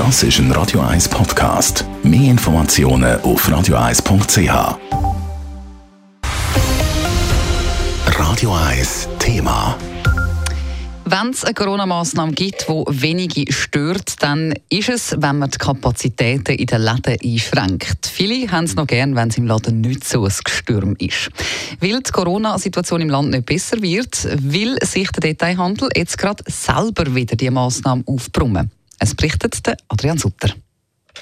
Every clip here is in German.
Das ist ein Radio 1 Podcast. Mehr Informationen auf radio1.ch. Radio 1 Thema. Wenn es eine Corona-Massnahme gibt, die wenige stört, dann ist es, wenn man die Kapazitäten in den Läden einschränkt. Viele haben es noch gern, wenn es im Laden nicht so ein Gestürm ist. Weil die Corona-Situation im Land nicht besser wird, will sich der Detailhandel jetzt gerade selber wieder die Massnahme aufbrummen. Es berichtet Adrian Sutter.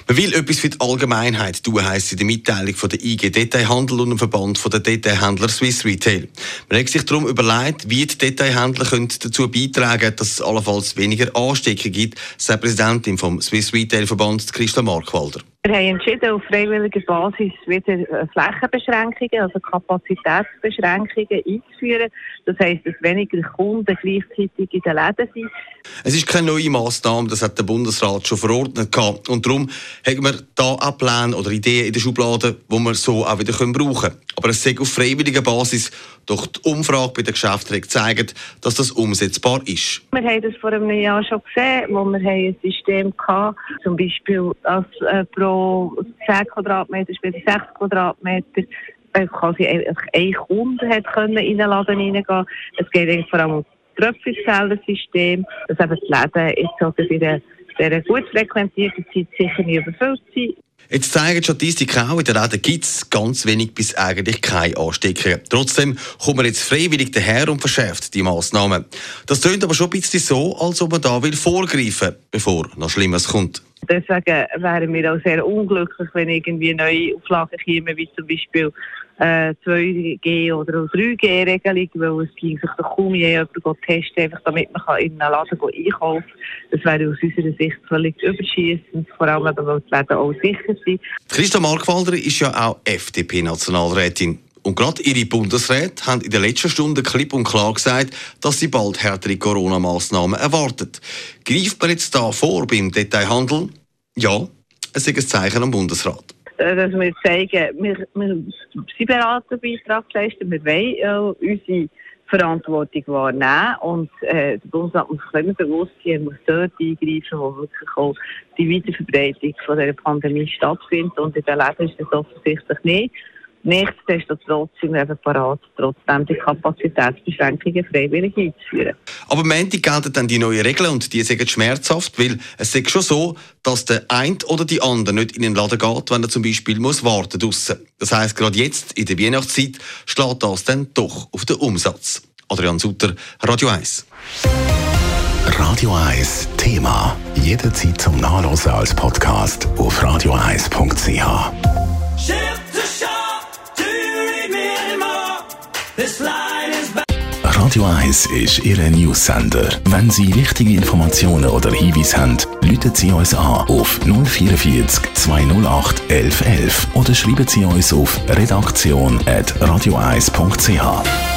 Man will etwas für die Allgemeinheit tun, heisst in der Mitteilung von der IG Detailhandel und dem Verband der Detailhändler Swiss Retail. Man hat sich darum überlegt, wie die Detailhändler dazu beitragen können, dass es allenfalls weniger Ansteckungen gibt, sagt Präsidentin vom Swiss Retail Verband Christa Markwalder. Wir haben entschieden, auf freiwilliger Basis wieder äh, Flächenbeschränkungen, also Kapazitätsbeschränkungen einzuführen. Das heisst, dass weniger Kunden gleichzeitig in den Läden sind. Es ist keine neue Massnahme, das hat der Bundesrat schon verordnet. Und darum haben wir da auch Pläne oder Ideen in der Schublade, die wir so auch wieder brauchen können. Aber es ist auf freiwilliger Basis. Doch die Umfrage bei den Geschäften zeigt, dass das umsetzbar ist. Wir haben das vor einem Jahr schon gesehen, wo wir ein System hatten, zum Beispiel als äh, pro 10 Quadratmeter, später 6 Quadratmeter, äh, quasi ein Kunde hat können in den Laden reingehen. Es geht vor allem um das Tröpfcellensystem, dass eben die Läden jetzt auch in dieser gut frequentierten Zeit sicher nicht überfüllt sind. Jetzt zeigen Statistiken auch, in den Läden gibt es ganz wenig bis eigentlich keine Ansteckungen. Trotzdem kommt man jetzt freiwillig daher und verschärft die Massnahmen. Das klingt aber schon ein bisschen so, als ob man da will vorgreifen bevor noch Schlimmes kommt. Deswegen wären wir auch sehr unglücklich, wenn irgendwie neue Auflagen kämen, wie zum Beispiel äh, 2G- oder 3G-Regelung, weil es ging sich doch kaum jemand testen einfach damit man in einen Laden einkaufen kann. Das wäre aus unserer Sicht völlig überschießend, vor allem weil die Läden auch sicher sind. Christa Markwalder ist ja auch FDP-Nationalrätin. Und gerade ihre Bundesräte haben in den letzten Stunden klipp und klar gesagt, dass sie bald härtere Corona-Massnahmen erwartet. Greift man jetzt da vor beim Detailhandel? Ja, es ist ein Zeichen am Bundesrat. Äh, dass wir zeigen, wir, wir sind bereit, einen Beitrag leisten. Wir wollen äh, unsere Verantwortung wahrnehmen. Und äh, der Bundesrat muss sich immer bewusst sein, er muss dort eingreifen, wo wirklich auch die Weiterverbreitung von dieser Pandemie stattfindet. Und in den Läden ist das offensichtlich nicht. Nichtsdestotrotz sind wir eben parat, trotzdem die Kapazitätsbeschränkungen freiwillig einzuführen. Aber am Ende gelten dann die neuen Regeln und die sind schmerzhaft, weil es ist schon so, dass der eine oder die andere nicht in den Laden geht, wenn er zum Beispiel muss warten muss. Das heisst, gerade jetzt in der Weihnachtszeit schlägt das dann doch auf den Umsatz. Adrian Sutter, Radio 1. Radio 1 Thema. Jederzeit zum Nachlesen als Podcast auf radio1.ch. Radio 1 ist Ihre Newsender. Wenn Sie wichtige Informationen oder Hinweise haben, rufen Sie uns an auf 044 208 1111 oder schreiben Sie uns auf redaktion.radio1.ch.